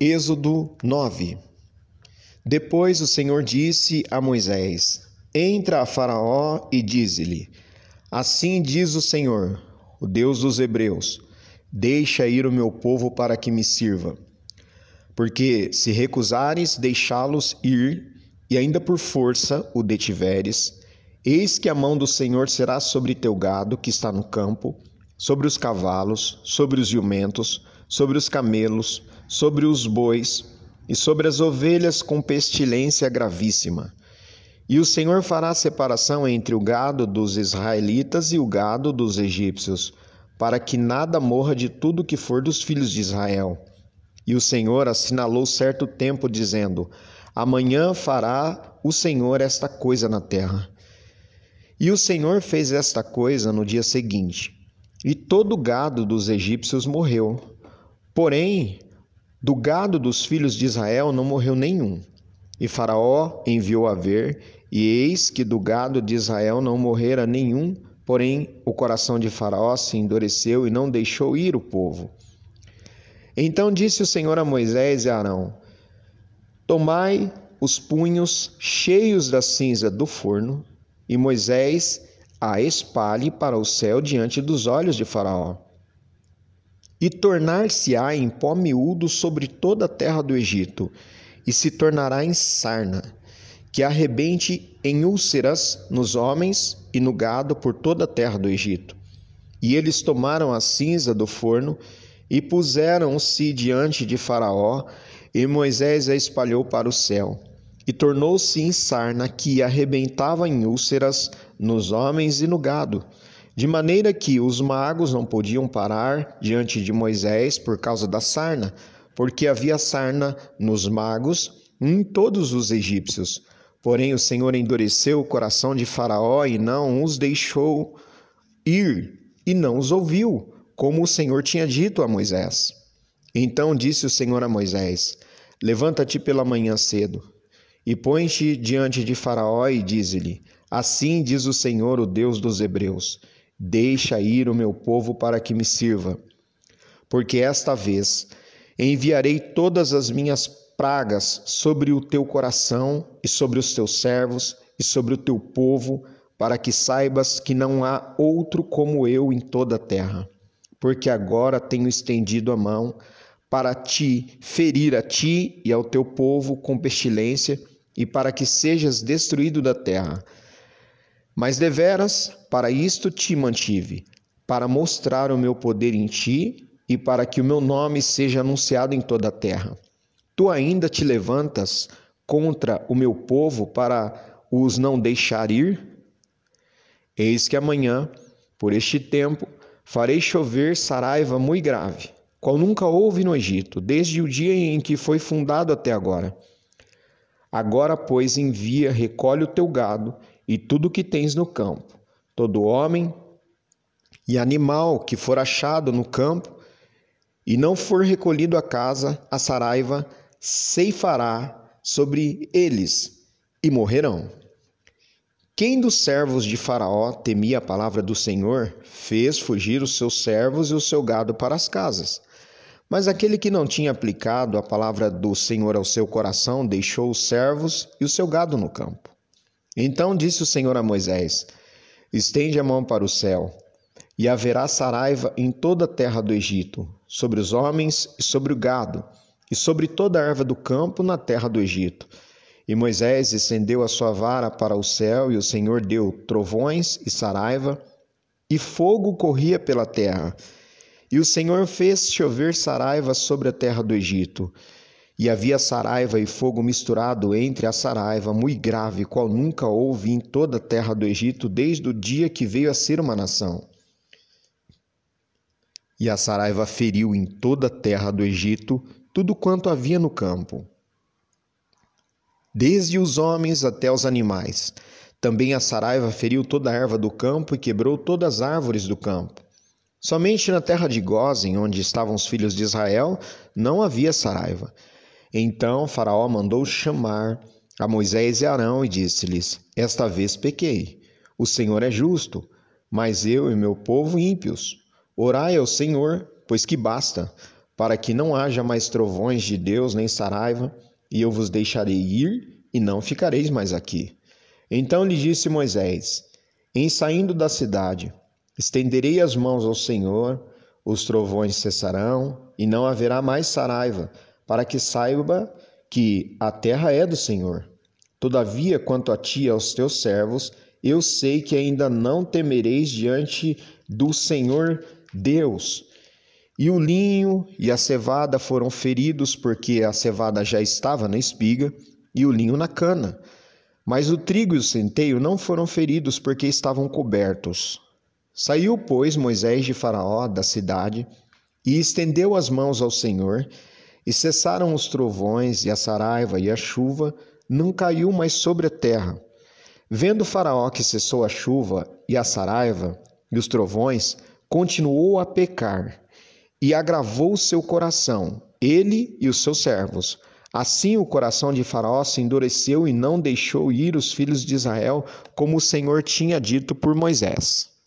Êxodo 9 Depois o Senhor disse a Moisés: Entra a Faraó e dize-lhe: Assim diz o Senhor, o Deus dos Hebreus: Deixa ir o meu povo para que me sirva. Porque se recusares deixá-los ir, e ainda por força o detiveres, eis que a mão do Senhor será sobre teu gado que está no campo, sobre os cavalos, sobre os jumentos, sobre os camelos, sobre os bois e sobre as ovelhas com pestilência gravíssima. E o Senhor fará separação entre o gado dos israelitas e o gado dos egípcios, para que nada morra de tudo que for dos filhos de Israel. E o Senhor assinalou certo tempo, dizendo: Amanhã fará o Senhor esta coisa na terra. E o Senhor fez esta coisa no dia seguinte, e todo o gado dos egípcios morreu. Porém, do gado dos filhos de Israel não morreu nenhum. E Faraó enviou a ver, e eis que do gado de Israel não morrera nenhum, porém o coração de Faraó se endureceu e não deixou ir o povo. Então disse o Senhor a Moisés e a Arão: Tomai os punhos cheios da cinza do forno, e Moisés a espalhe para o céu diante dos olhos de Faraó e tornar-se-á em pó miúdo sobre toda a terra do Egito, e se tornará em sarna, que arrebente em úlceras nos homens e no gado por toda a terra do Egito. E eles tomaram a cinza do forno e puseram-se diante de Faraó, e Moisés a espalhou para o céu. E tornou-se em sarna que arrebentava em úlceras nos homens e no gado de maneira que os magos não podiam parar diante de Moisés por causa da sarna, porque havia sarna nos magos e em todos os egípcios. Porém, o Senhor endureceu o coração de Faraó e não os deixou ir, e não os ouviu, como o Senhor tinha dito a Moisés. Então disse o Senhor a Moisés: Levanta-te pela manhã cedo, e põe-te diante de Faraó e dize-lhe: Assim diz o Senhor, o Deus dos Hebreus Deixa ir o meu povo para que me sirva. Porque esta vez enviarei todas as minhas pragas sobre o teu coração e sobre os teus servos e sobre o teu povo, para que saibas que não há outro como eu em toda a terra. Porque agora tenho estendido a mão para te ferir a ti e ao teu povo com pestilência e para que sejas destruído da terra. Mas deveras, para isto te mantive, para mostrar o meu poder em ti e para que o meu nome seja anunciado em toda a terra. Tu ainda te levantas contra o meu povo para os não deixar ir? Eis que amanhã, por este tempo, farei chover saraiva muito grave, qual nunca houve no Egito, desde o dia em que foi fundado até agora. Agora, pois, envia, recolhe o teu gado e tudo o que tens no campo, todo homem e animal que for achado no campo e não for recolhido à casa, a saraiva ceifará sobre eles e morrerão. Quem dos servos de Faraó temia a palavra do Senhor, fez fugir os seus servos e o seu gado para as casas. Mas aquele que não tinha aplicado a palavra do Senhor ao seu coração, deixou os servos e o seu gado no campo. Então disse o Senhor a Moisés: Estende a mão para o céu, e haverá saraiva em toda a terra do Egito, sobre os homens e sobre o gado, e sobre toda a erva do campo na terra do Egito. E Moisés estendeu a sua vara para o céu, e o Senhor deu trovões e saraiva, e fogo corria pela terra. E o Senhor fez chover saraiva sobre a terra do Egito. E havia saraiva e fogo misturado entre a saraiva, muito grave, qual nunca houve em toda a terra do Egito, desde o dia que veio a ser uma nação. E a saraiva feriu em toda a terra do Egito tudo quanto havia no campo, desde os homens até os animais. Também a saraiva feriu toda a erva do campo e quebrou todas as árvores do campo. Somente na terra de Gozem, onde estavam os filhos de Israel, não havia saraiva. Então Faraó mandou chamar a Moisés e Arão e disse-lhes: Esta vez pequei. O Senhor é justo, mas eu e meu povo ímpios. Orai ao Senhor, pois que basta, para que não haja mais trovões de Deus nem saraiva, e eu vos deixarei ir, e não ficareis mais aqui. Então lhe disse Moisés: Em saindo da cidade, estenderei as mãos ao Senhor, os trovões cessarão, e não haverá mais saraiva, para que saiba que a terra é do Senhor. Todavia, quanto a ti e aos teus servos, eu sei que ainda não temereis diante do Senhor Deus. E o linho e a cevada foram feridos, porque a cevada já estava na espiga, e o linho na cana. Mas o trigo e o centeio não foram feridos, porque estavam cobertos. Saiu, pois, Moisés de Faraó da cidade e estendeu as mãos ao Senhor, e cessaram os trovões, e a saraiva e a chuva, não caiu mais sobre a terra. Vendo Faraó que cessou a chuva e a saraiva e os trovões, continuou a pecar e agravou seu coração, ele e os seus servos. Assim o coração de Faraó se endureceu e não deixou ir os filhos de Israel, como o Senhor tinha dito por Moisés.